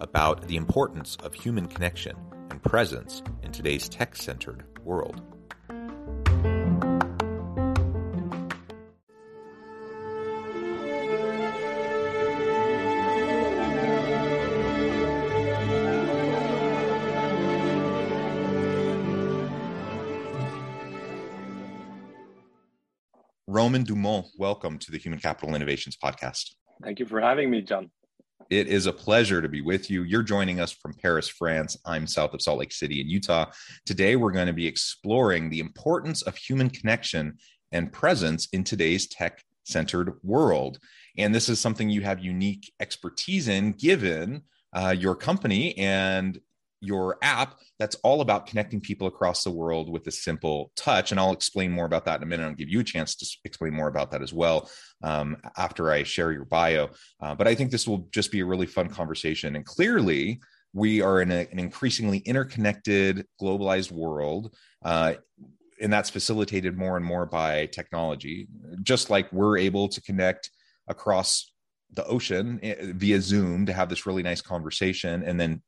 about the importance of human connection and presence in today's tech centered world. Roman Daumont, welcome to the Human Capital Innovations Podcast. Thank you for having me, John. It is a pleasure to be with you. You're joining us from Paris, France. I'm south of Salt Lake City in Utah. Today, we're going to be exploring the importance of human connection and presence in today's tech centered world. And this is something you have unique expertise in, given uh, your company and your app that's all about connecting people across the world with a simple touch. And I'll explain more about that in a minute. I'll give you a chance to explain more about that as well um, after I share your bio. Uh, but I think this will just be a really fun conversation. And clearly, we are in a, an increasingly interconnected, globalized world. Uh, and that's facilitated more and more by technology. Just like we're able to connect across the ocean eh, via Zoom to have this really nice conversation and then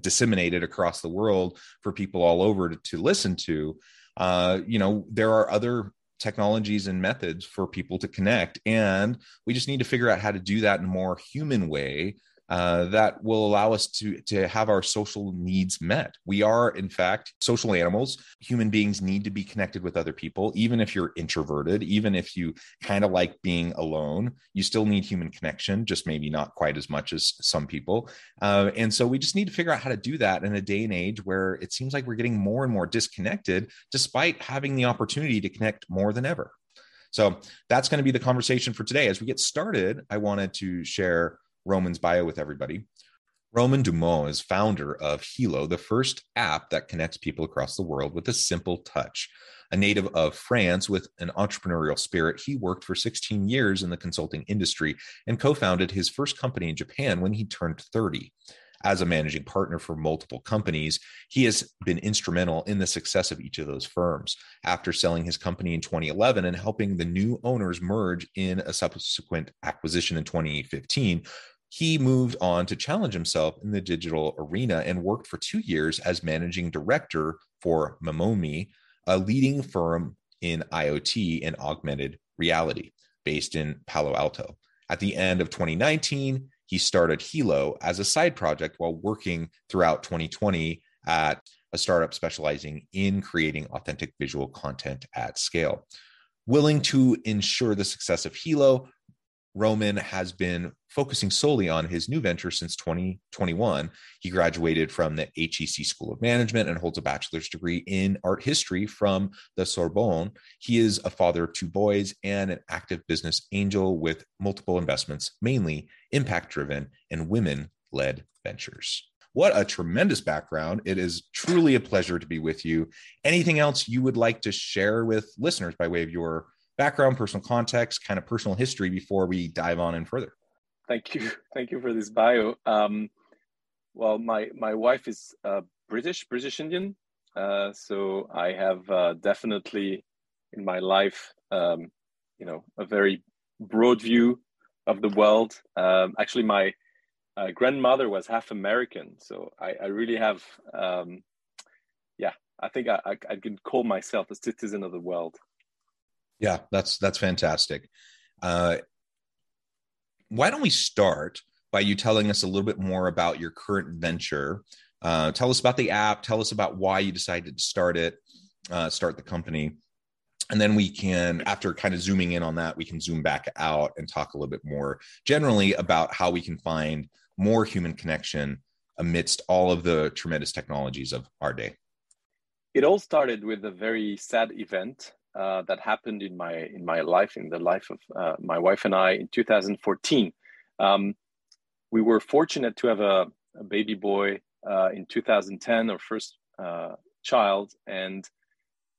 disseminated across the world for people all over to, to listen to uh, you know there are other technologies and methods for people to connect. And we just need to figure out how to do that in a more human way uh, that will allow us to to have our social needs met. We are, in fact, social animals. Human beings need to be connected with other people, even if you're introverted, even if you kind of like being alone. You still need human connection, just maybe not quite as much as some people. Uh, and so we just need to figure out how to do that in a day and age where it seems like we're getting more and more disconnected, despite having the opportunity to connect more than ever. So that's going to be the conversation for today. As we get started, I wanted to share Romain's bio with everybody. Roman Daumont is founder of Heallo, the first app that connects people across the world with a simple touch. A native of France with an entrepreneurial spirit, he worked for 16 years in the consulting industry and co founded his first company in Japan when he turned 30. As a managing partner for multiple companies, he has been instrumental in the success of each of those firms. After selling his company in 2011 and helping the new owners merge in a subsequent acquisition in 2015, he moved on to challenge himself in the digital arena and worked for two years as managing director for Memomi, a leading firm in IoT and augmented reality based in Palo Alto. At the end of 2019, he started Heallo as a side project while working throughout 2020 at a startup specializing in creating authentic visual content at scale. Willing to ensure the success of Heallo, Romain has been focusing solely on his new venture since 2021. He graduated from the HEC School of Management and holds a bachelor's degree in art history from the Sorbonne. He is a father of two boys and an active business angel with multiple investments, mainly impact driven and women led ventures. What a tremendous background. It is truly a pleasure to be with you. Anything else you would like to share with listeners by way of your background, personal context, kind of personal history before we dive on in further. Thank you, thank you for this bio. Um, well, my my wife is uh, British, British Indian, uh, so I have uh, definitely in my life, um, you know, a very broad view of the world. Um, actually, my uh, grandmother was half American, so I, I really have, um, yeah, I think I, I, I can call myself a citizen of the world. Yeah, that's that's fantastic. Uh, why don't we start by you telling us a little bit more about your current venture? Uh, tell us about the app. Tell us about why you decided to start it, uh, start the company. And then we can, after kind of zooming in on that, we can zoom back out and talk a little bit more generally about how we can find more human connection amidst all of the tremendous technologies of our day. It all started with a very sad event uh, that happened in my in my life, in the life of uh, my wife and I, in 2014. Um, we were fortunate to have a, a baby boy uh, in 2010, our first uh, child, and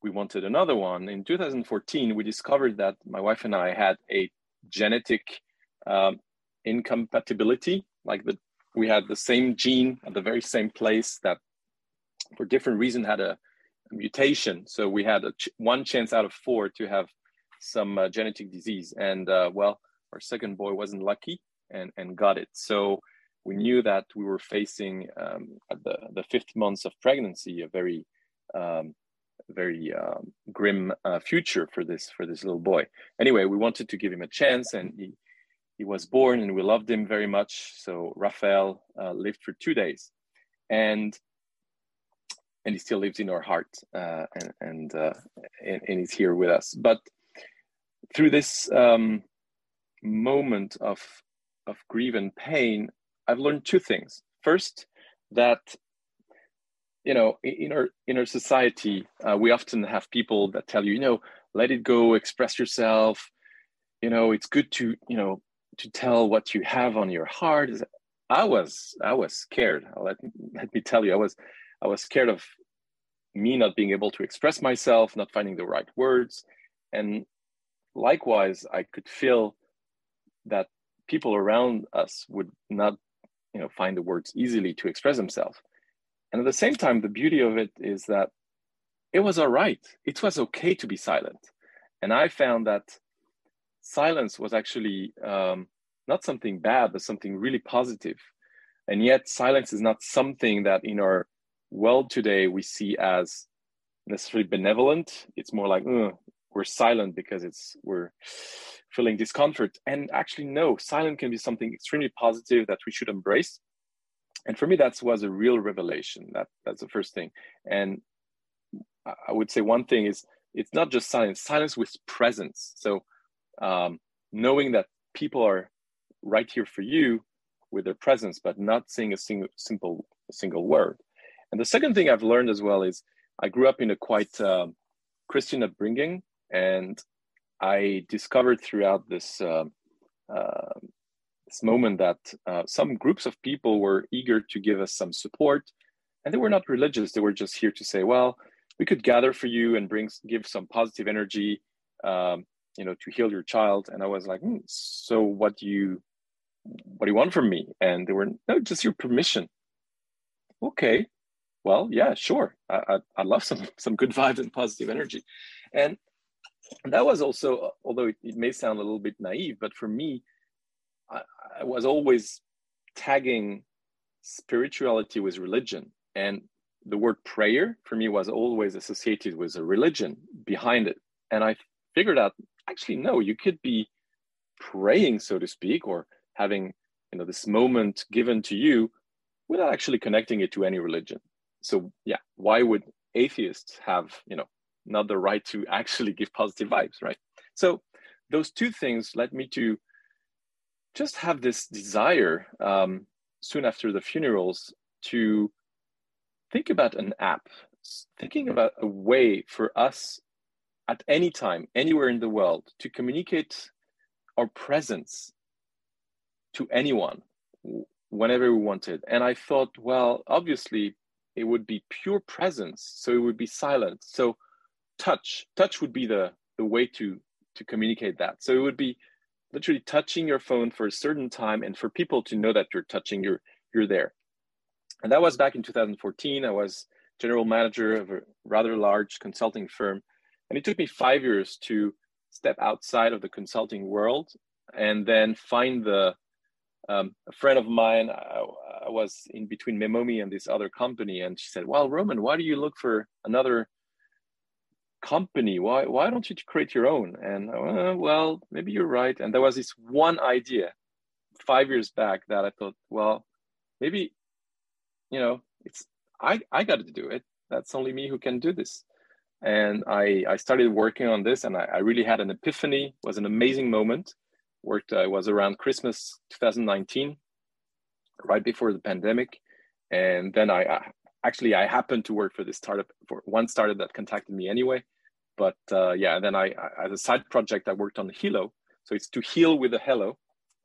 we wanted another one. In 2014, we discovered that my wife and I had a genetic um, incompatibility, like the we had the same gene at the very same place that, for different reason, had a, a mutation. So we had a ch- one chance out of four to have some uh, genetic disease, and uh, well, our second boy wasn't lucky and and got it. So we knew that we were facing um, at the the fifth months of pregnancy a very um, very um, grim uh, future for this for this little boy. Anyway, we wanted to give him a chance, and he he was born, and we loved him very much. So Raphael uh, lived for two days, and and he still lives in our heart, uh, and and, uh, and, and he's here with us. But through this um, moment of of grief and pain, I've learned two things. First, that you know in our in our society uh, we often have people that tell you you know let it go express yourself you know it's good to you know to tell what you have on your heart i was i was scared let, let me tell you i was i was scared of me not being able to express myself not finding the right words and likewise i could feel that people around us would not you know find the words easily to express themselves and at the same time, the beauty of it is that it was all right. It was okay to be silent. And I found that silence was actually um, not something bad, but something really positive. And yet, silence is not something that in our world today we see as necessarily benevolent. It's more like we're silent because it's we're feeling discomfort. And actually, no, silent can be something extremely positive that we should embrace. And for me that was a real revelation. That that's the first thing. And i would say one thing is it's not just silence. Silence with presence. So um, knowing that people are right here for you with their presence but not saying a single simple single word and the second thing i've learned as well is i grew up in a quite uh, christian upbringing and i discovered throughout this uh, uh, this moment that uh, some groups of people were eager to give us some support and they were not religious. They were just here to say well we could gather for you and bring give some positive energy um, you know to heal your child. And i was like hmm, so what do you what do you want from me? And they were no just your permission. Okay well yeah sure. I i, love some some good vibes and positive energy. And that was also although it, it may sound a little bit naive but for me I, I was always tagging spirituality with religion. And the word prayer for me was always associated with a religion behind it. And i figured out actually no you could be praying so to speak or having you know this moment given to you without actually connecting it to any religion so yeah why would atheists have you know not the right to actually give positive vibes right so those two things led me to just have this desire um, soon after the funerals to think about an app, thinking about a way for us at any time, anywhere in the world, to communicate our presence to anyone whenever we wanted. And I thought, well, obviously, it would be pure presence, so it would be silent. So touch, touch would be the the way to to communicate that. So it would be literally touching your phone for a certain time and for people to know that you're touching you're you're there and that was back in 2014 i was general manager of a rather large consulting firm and it took me five years to step outside of the consulting world and then find the um, a friend of mine I, I, was in between Memomi and this other company and she said well Romain why do you look for another company why why don't you create your own and uh, well maybe you're right and there was this one idea five years back that I thought, well, maybe, you know, it's I I got to do it. That's only me who can do this. And I I started working on this, and I, I really had an epiphany. It was an amazing moment. Worked. Uh, was around Christmas 2019, right before the pandemic, and then I, I actually I happened to work for this startup for one startup that contacted me anyway. But uh, yeah, then I, I, as a side project I worked on Heallo. So it's to heal with a hello.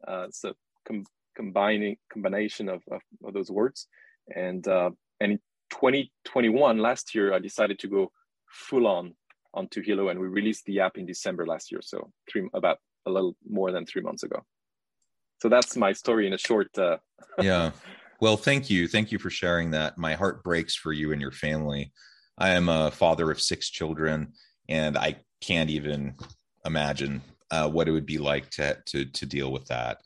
Uh, it's a com- combining combination of, of, of, those words. And uh, and in 2021 last year I decided to go full on onto Heallo, and we released the app in December last year. So three about a little more than three months ago. So that's my story in a short. Uh, yeah. Well, thank you. Thank you for sharing that. My heart breaks for you and your family. I am a father of six children, and I can't even imagine uh, what it would be like to to to deal with that.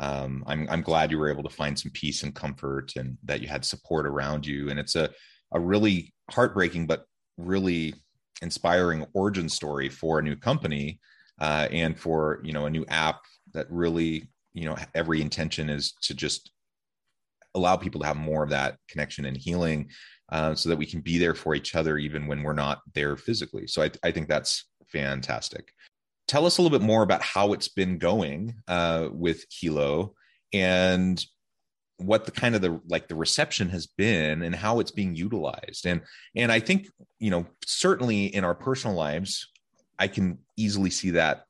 Um, I'm I'm glad you were able to find some peace and comfort, and that you had support around you. And it's a a really heartbreaking but really inspiring origin story for a new company uh, and for you know a new app that really you know every intention is to just allow people to have more of that connection and healing uh, so that we can be there for each other even when we're not there physically. So i, I think that's fantastic. Tell us a little bit more about how it's been going uh, with Heallo and what the kind of the like the reception has been and how it's being utilized. And and i think you know certainly in our personal lives i can easily see that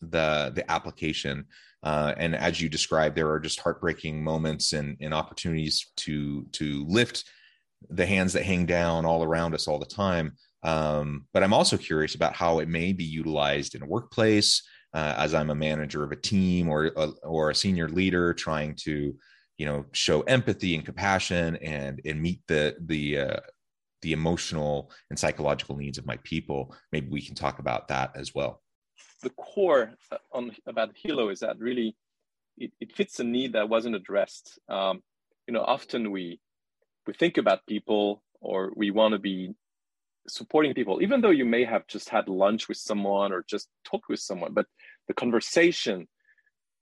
the the application uh, and as you described, there are just heartbreaking moments and, and opportunities to to lift the hands that hang down all around us all the time. Um, but I'm also curious about how it may be utilized in a workplace, uh, as I'm a manager of a team or a, or a senior leader trying to, you know, show empathy and compassion and and meet the the uh, the emotional and psychological needs of my people. Maybe we can talk about that as well the core uh, on about Heallo is that really it, it fits a need that wasn't addressed. Um, you know, often we we think about people or we want to be supporting people, even though you may have just had lunch with someone or just talked with someone, but the conversation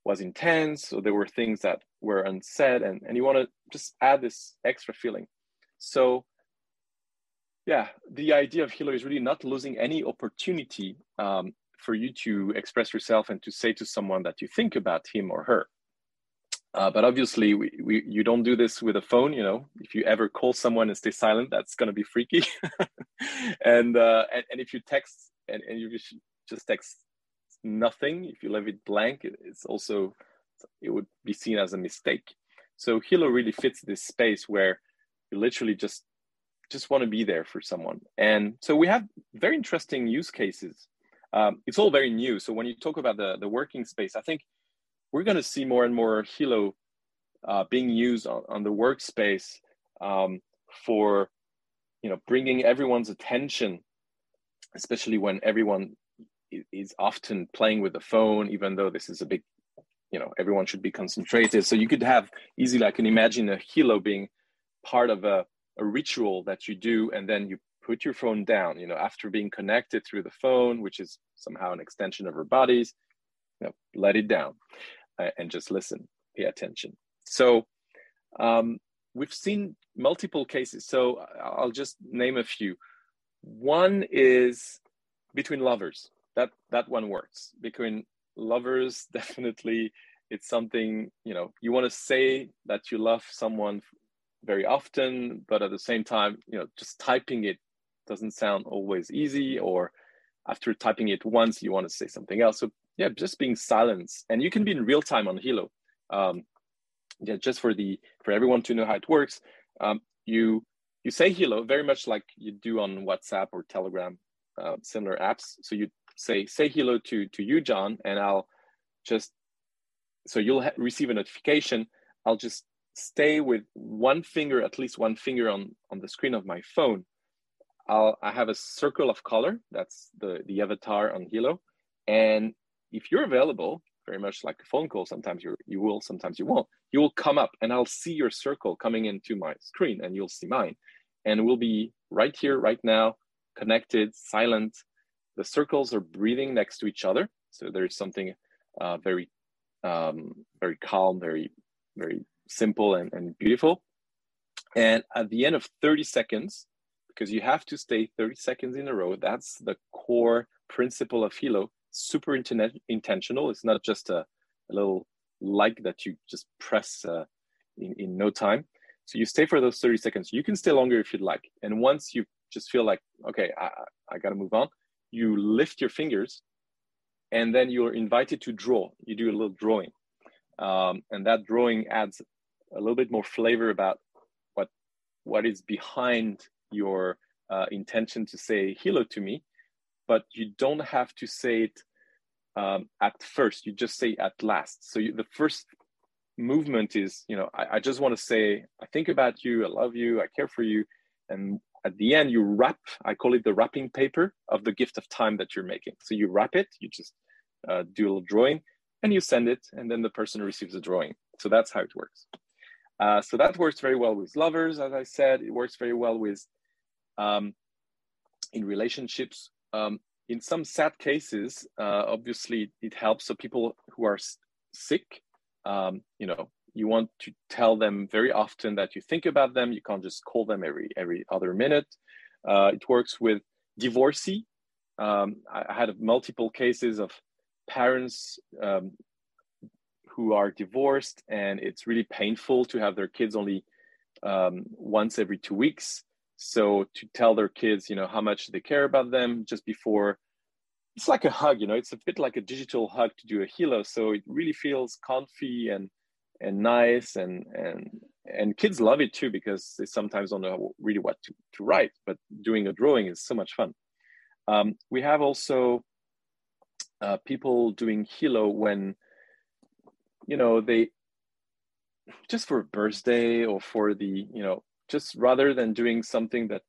was intense, or there were things that were unsaid, and, and you want to just add this extra feeling. So yeah, the idea of Heallo is really not losing any opportunity um, for you to express yourself and to say to someone that you think about him or her. Uh, but obviously, we, we, you don't do this with a phone. You know, if you ever call someone and stay silent, that's going to be freaky. and, uh, and and if you text and, and you just text nothing, if you leave it blank, it's also it would be seen as a mistake. So Heallo really fits this space where you literally just just want to be there for someone. And so we have very interesting use cases um, it's all very new. So when you talk about the, the working space, I think we're going to see more and more Heallo uh, being used on, on the workspace um, for, you know, bringing everyone's attention, especially when everyone is often playing with the phone, even though this is a big, you know, everyone should be concentrated. So you could have easily, I can imagine a Heallo being part of a, a ritual that you do, and then you put your phone down you know after being connected through the phone which is somehow an extension of our bodies you know let it down uh, and just listen pay attention. So um, we've seen multiple cases. So i'll just name a few. One is between lovers. That that one works. Between lovers definitely it's something you know you want to say that you love someone very often but at the same time you know just typing it doesn't sound always easy or after typing it once you want to say something else. So yeah just being silent. And you can be in real time on Heallo. Um, yeah just for the for everyone to know how it works um, you you say hello very much like you do on whatsapp or telegram uh, similar apps. So you say say hello to to you john and i'll just so you'll receive a notification. I'll just stay with one finger at least one finger on on the screen of my phone I'll, I have a circle of color. That's the, the avatar on Heallo. And if you're available, very much like a phone call, sometimes you you will, sometimes you won't. You will come up and I'll see your circle coming into my screen and you'll see mine. And we'll be right here, right now, connected, silent. The circles are breathing next to each other. So there's something uh, very um, very calm, very very simple and, and beautiful. And at the end of 30 seconds, because you have to stay 30 seconds in a row, that's the core principle of Heallo. Super internet, intentional. It's not just a, a little like that you just press uh, in, in no time. So you stay for those 30 seconds. You can stay longer if you'd like. And once you just feel like, okay, I, I got to move on, you lift your fingers and then you're invited to draw. You do a little drawing. Um, and that drawing adds a little bit more flavor about what what is behind your uh, intention to say hello to me. But you don't have to say it um, at first. You just say at last. So you, the first movement is, you know, I, I just want to say I think about you, I love you, I care for you, and at the end you wrap i call it the wrapping paper of the gift of time that you're making so you wrap it you just uh, do a little drawing and you send it and then the person receives the drawing so that's how it works uh, so that works very well with lovers as i said. It works very well with um, in relationships. Um, in some sad cases uh, obviously it helps. So people who are sick um, you know you want to tell them very often that you think about them. You can't just call them every every other minute. Uh, it works with divorcee. Um, I, I had multiple cases of parents um, who are divorced and it's really painful to have their kids only um, once every two weeks. So to tell their kids you know how much they care about them just before it's like a hug you know it's a bit like a digital hug to do a Heallo. So it really feels comfy and and nice and and and kids love it too because they sometimes don't know really what to, to write but doing a drawing is so much fun. Um, we have also uh, people doing Heallo when you know they just for birthday or for the you know just rather than doing something that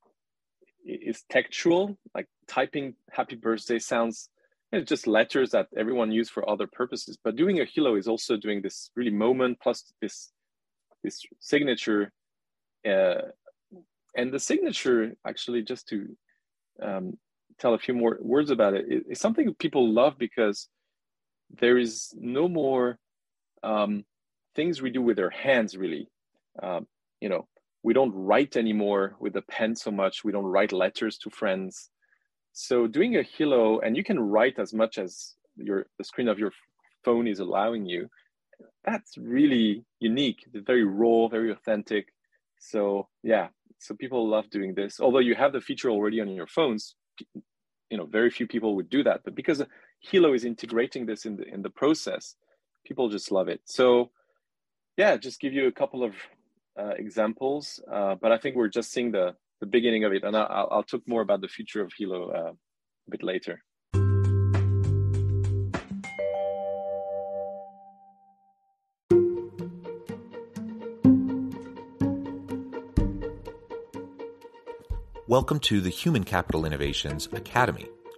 is textual like typing happy birthday sounds it's just letters that everyone use for other purposes. But doing a Heallo is also doing this really moment plus this this signature uh, and the signature actually just to um, tell a few more words about it it's something people love because there is no more um, things we do with our hands really. Um, you know we don't write anymore with a pen so much. We don't write letters to friends. So doing a Heallo and you can write as much as your the screen of your phone is allowing you that's really unique. Very raw very authentic. So yeah so people love doing this. Although you have the feature already on your phones you know very few people would do that. But because Heallo is integrating this in the in the process people just love it. So yeah just give you a couple of uh, examples uh, but i think we're just seeing the the beginning of it and i'll, I'll talk more about the future of Heallo uh, a bit later. Welcome to the Human Capital Innovations Academy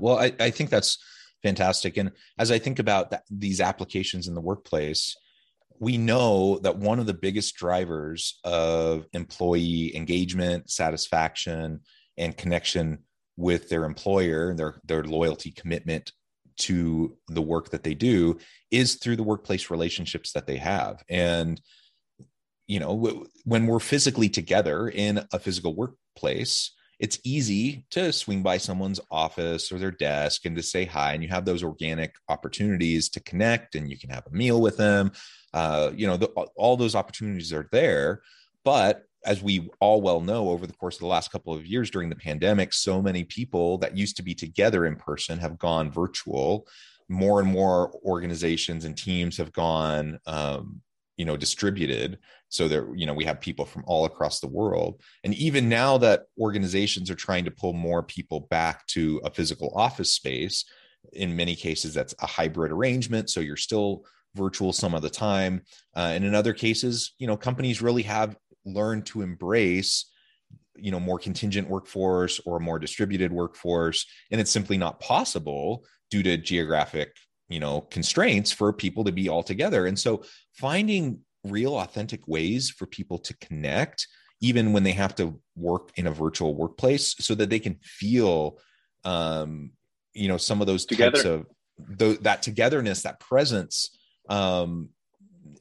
Well, I, I think that's fantastic. And as I think about that, these applications in the workplace, we know that one of the biggest drivers of employee engagement, satisfaction, and connection with their employer, and their their loyalty commitment to the work that they do is through the workplace relationships that they have and you know when we're physically together in a physical workplace it's easy to swing by someone's office or their desk and to say hi and you have those organic opportunities to connect and you can have a meal with them. Uh, you know the, all those opportunities are there. But as we all well know over the course of the last couple of years during the pandemic so many people that used to be together in person have gone virtual. More and more organizations and teams have gone um, you know distributed so there you know we have people from all across the world. And even now that organizations are trying to pull more people back to a physical office space in many cases that's a hybrid arrangement so you're still virtual some of the time. Uh, and in other cases you know companies really have learned to embrace you know more contingent workforce or a more distributed workforce. And it's simply not possible due to geographic you know constraints for people to be all together. And so finding real authentic ways for people to connect even when they have to work in a virtual workplace so that they can feel um you know some of those Together. types of that togetherness that presence um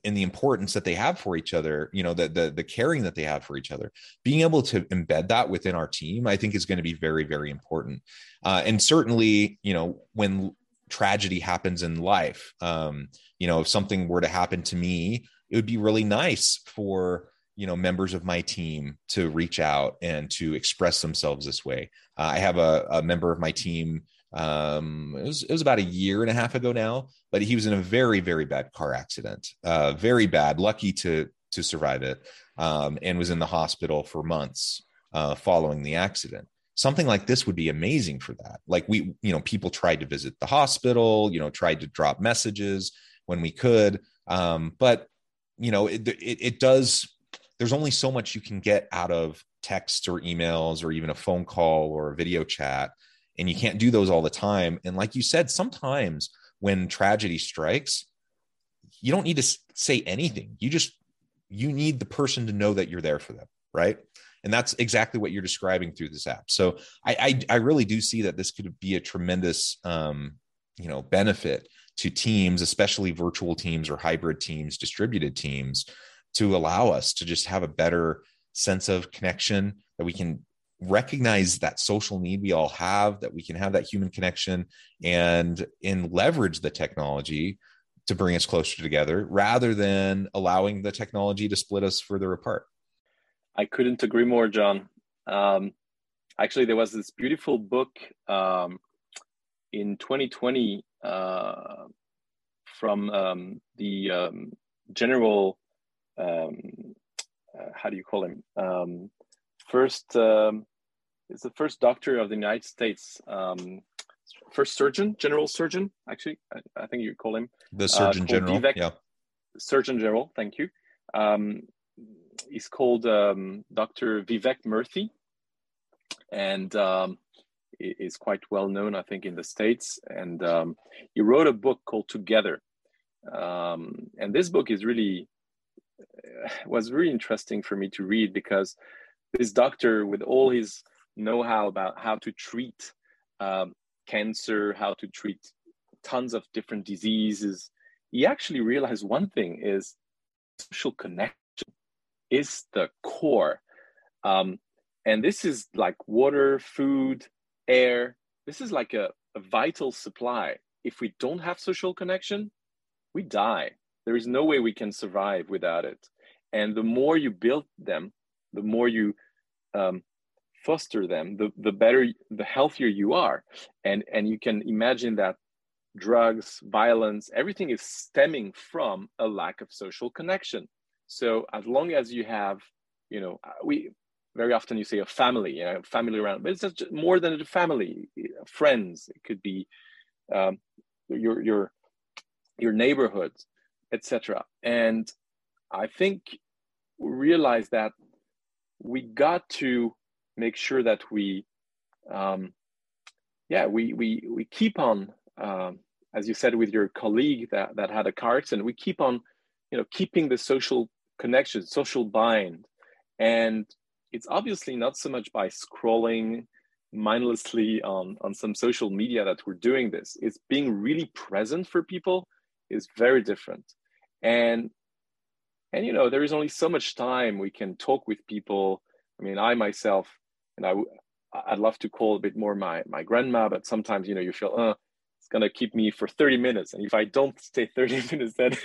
and the importance that they have for each other you know the, the the caring that they have for each other. Being able to embed that within our team i think is going to be very very important. Uh, and certainly you know when tragedy happens in life. Um, you know if something were to happen to me it would be really nice for you know members of my team to reach out and to express themselves this way. Uh, i have a, a member of my team um it was it was about a year and a half ago now but he was in a very very bad car accident uh very bad lucky to to survive it um and was in the hospital for months uh following the accident something like this would be amazing for that. Like we you know people tried to visit the hospital you know tried to drop messages when we could. Um but you know it, it, it does there's only so much you can get out of texts or emails or even a phone call or a video chat and you can't do those all the time. And like you said sometimes when tragedy strikes you don't need to say anything. You just you need the person to know that you're there for them right and that's exactly what you're describing through this app. So i i, I really do see that this could be a tremendous um you know benefit to teams especially virtual teams or hybrid teams distributed teams to allow us to just have a better sense of connection that we can recognize that social need we all have that we can have that human connection and and leverage the technology to bring us closer together rather than allowing the technology to split us further apart i couldn't agree more john um, actually there was this beautiful book um, in 2020 uh, from um, the um, general um, uh, how do you call him um, first um, is the first doctor of the United States, um, first surgeon, general surgeon. Actually, I, I think you call him the uh, Surgeon uh, General. Vivek, yeah, Surgeon General. Thank you. He's called um, Dr. Vivek Murthy, and um, is quite well known, I think, in the states. And um, he wrote a book called Together, um, and this book is really was really interesting for me to read because this doctor, with all his know-how about how to treat um, cancer, how to treat tons of different diseases, he actually realized one thing is social connection is the core. Um, and this is like water, food, air. This is like a, a vital supply. If we don't have social connection, we die. There is no way we can survive without it. And the more you build them, the more you um, foster them, the, the better, the healthier you are. And, and you can imagine that drugs, violence, everything is stemming from a lack of social connection. So as long as you have, you know, uh, we very often you say a family, you know, family around, but it's just more than a family, friends. It could be um, your your your neighborhood, etc. And I think we realize that we got to make sure that we um, yeah we we we keep on um, as you said with your colleague that that had a car accident we keep on you know keeping the social connection social bind. And it's obviously not so much by scrolling mindlessly on on some social media that we're doing this. It's being really present for people is very different. And and you know there is only so much time we can talk with people. I mean i myself and I, I'd love to call a bit more my my grandma, but sometimes you know you feel, uh, it's gonna keep me for 30 minutes, and if I don't stay 30 minutes, then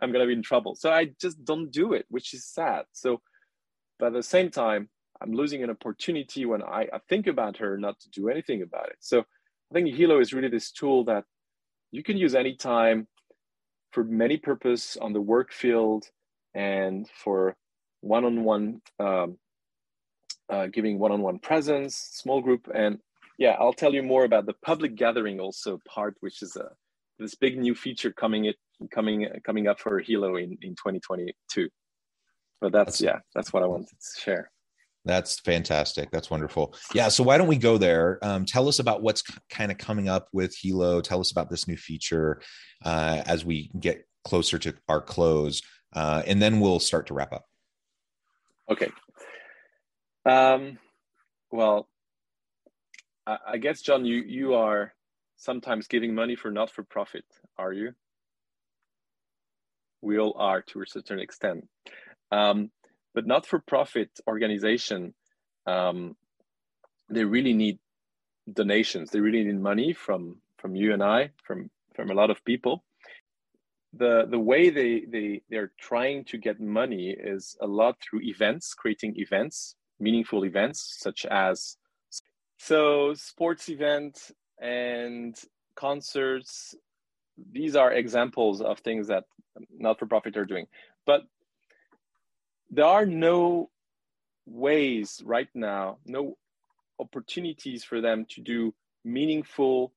I'm gonna be in trouble. So I just don't do it, which is sad. So, but at the same time, I'm losing an opportunity when I, I think about her not to do anything about it. So I think Heallo is really this tool that you can use anytime for many purpose on the work field and for one-on-one um, uh, giving one-on-one presence, small group, and yeah, I'll tell you more about the public gathering also part, which is a this big new feature coming it coming coming up for Heallo in in 2022. But that's, that's yeah, that's what I wanted to share. That's fantastic. That's wonderful. Yeah. So why don't we go there? Um, tell us about what's kind of coming up with Heallo. Tell us about this new feature uh, as we get closer to our close, uh, and then we'll start to wrap up. Okay. Um, well, I, guess John, you you are sometimes giving money for not for profit, are you? We all are to a certain extent. Um, but not for profit organization, um, they really need donations. They really need money from from you and I, from from a lot of people. The the way they they they're trying to get money is a lot through events, creating events, meaningful events such as so sports events and concerts. These are examples of things that not for profit are doing. But there are no ways right now, no opportunities for them to do meaningful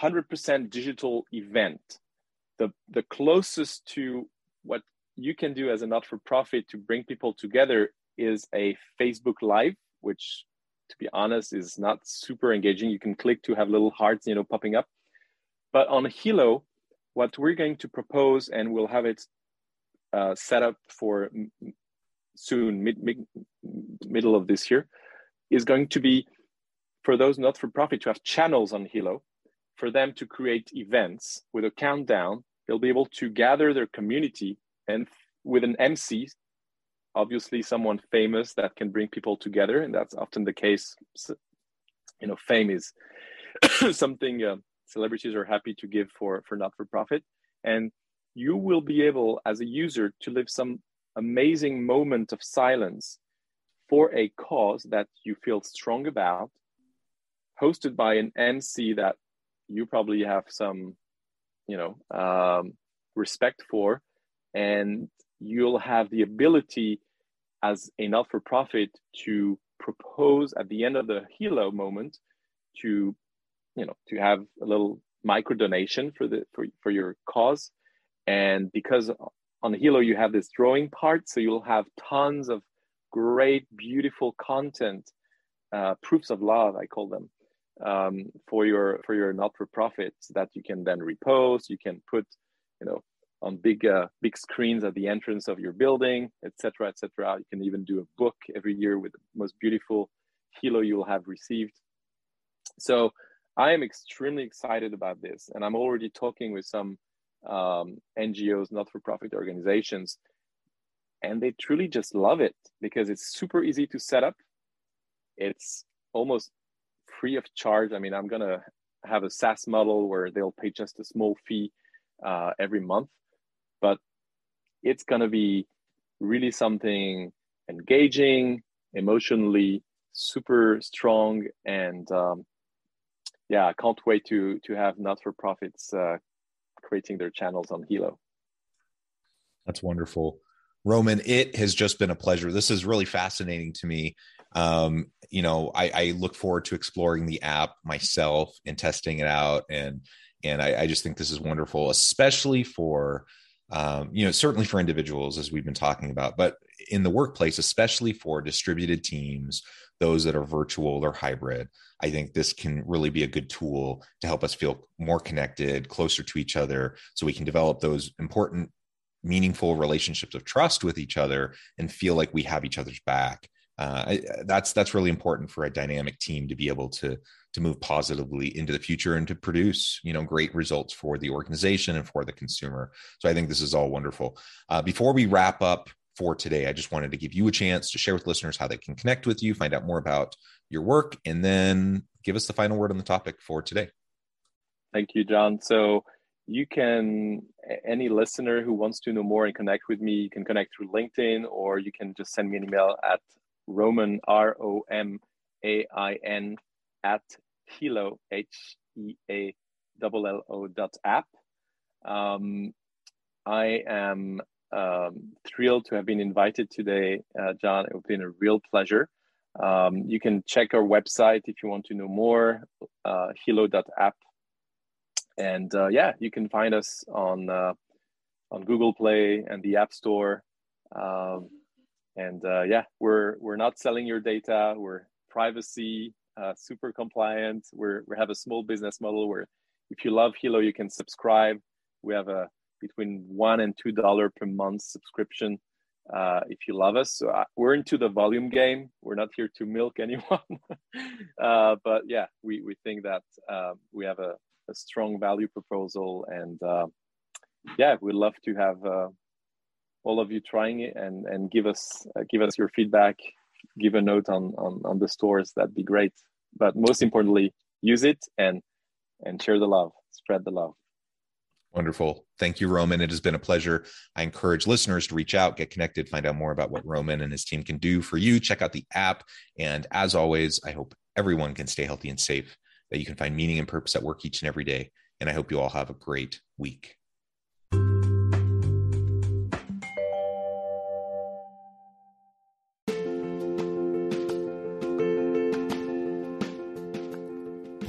100% digital event. The, the closest to what you can do as a not for profit to bring people together is a Facebook Live, which to be honest is not super engaging. You can click to have little hearts, you know, popping up. But on Heallo, what we're going to propose, and we'll have it uh, set up for soon, mid, mid, middle of this year, is going to be for those not for profit to have channels on Heallo, for them to create events with a countdown. They'll be able to gather their community and with an MC, obviously someone famous that can bring people together, and that's often the case. You know, fame is something uh, celebrities are happy to give for for not for profit, and you will be able as a user to live some amazing moment of silence for a cause that you feel strong about, hosted by an MC that you probably have some, you know, um, respect for, and you'll have the ability as a not-for-profit to propose at the end of the Heallo moment to, you know, to have a little micro donation for the for, for your cause and because on Heallo you have this drawing part, so you'll have tons of great, beautiful content, uh, proofs of love, I call them, um, for your for your not for profits that you can then repost. You can put, you know, on big uh, big screens at the entrance of your building, etc., etc. You can even do a book every year with the most beautiful Heallo you'll have received. So I am extremely excited about this, and I'm already talking with some um, NGOs, not for profit organizations. And they truly just love it because it's super easy to set up. It's almost free of charge. I mean, I'm to have a SaaS model where they'll pay just a small fee uh, every month, but it's going to be really something engaging, emotionally super strong, and um, yeah, I can't wait to to have not for profits uh, creating their channels on Heallo. That's wonderful. Roman, it has just been a pleasure. This is really fascinating to me. Um, you know, I, I, look forward to exploring the app myself and testing it out, and and I, I just think this is wonderful, especially for um, you know certainly for individuals as we've been talking about, but in the workplace, especially for distributed teams, those that are virtual or hybrid. I think this can really be a good tool to help us feel more connected, closer to each other, so we can develop those important, meaningful relationships of trust with each other and feel like we have each other's back. Uh, I, that's that's really important for a dynamic team to be able to to move positively into the future and to produce you know great results for the organization and for the consumer. So I think this is all wonderful. Uh, before we wrap up for today, I just wanted to give you a chance to share with listeners how they can connect with you, find out more about your work, and then give us the final word on the topic for today. Thank you, John. So you can any listener who wants to know more and connect with me, you can connect through LinkedIn, or you can just send me an email at Romain R O M A I N at Heallo H E A L L O dot app. Um, I am um, thrilled to have been invited today, uh, John. It's been a real pleasure. Um, you can check our website if you want to know more, uh, heallo.app. And uh, yeah, you can find us on uh, on Google Play and the App Store. Um, and uh, yeah, we're we're not selling your data. We're privacy uh, super compliant. We're we have a small business model where if you love Heallo you can subscribe. We have a between one and two dollar per month subscription uh, if you love us. So uh, we're into the volume game. We're not here to milk anyone, uh, but yeah, we we think that uh, we have a, a, strong value proposal, and uh, yeah, we'd love to have all of you trying it and and give us uh, give us your feedback. Give a note on, on on the stores. That'd be great. But most importantly, use it and and share the love, spread the love. Wonderful. Thank you, Romain It has been a pleasure. I encourage listeners to reach out, get connected, find out more about what Romain and his team can do for you. Check out the app. And as always, I hope everyone can stay healthy and safe, that you can find meaning and purpose at work each and every day. And I hope you all have a great week.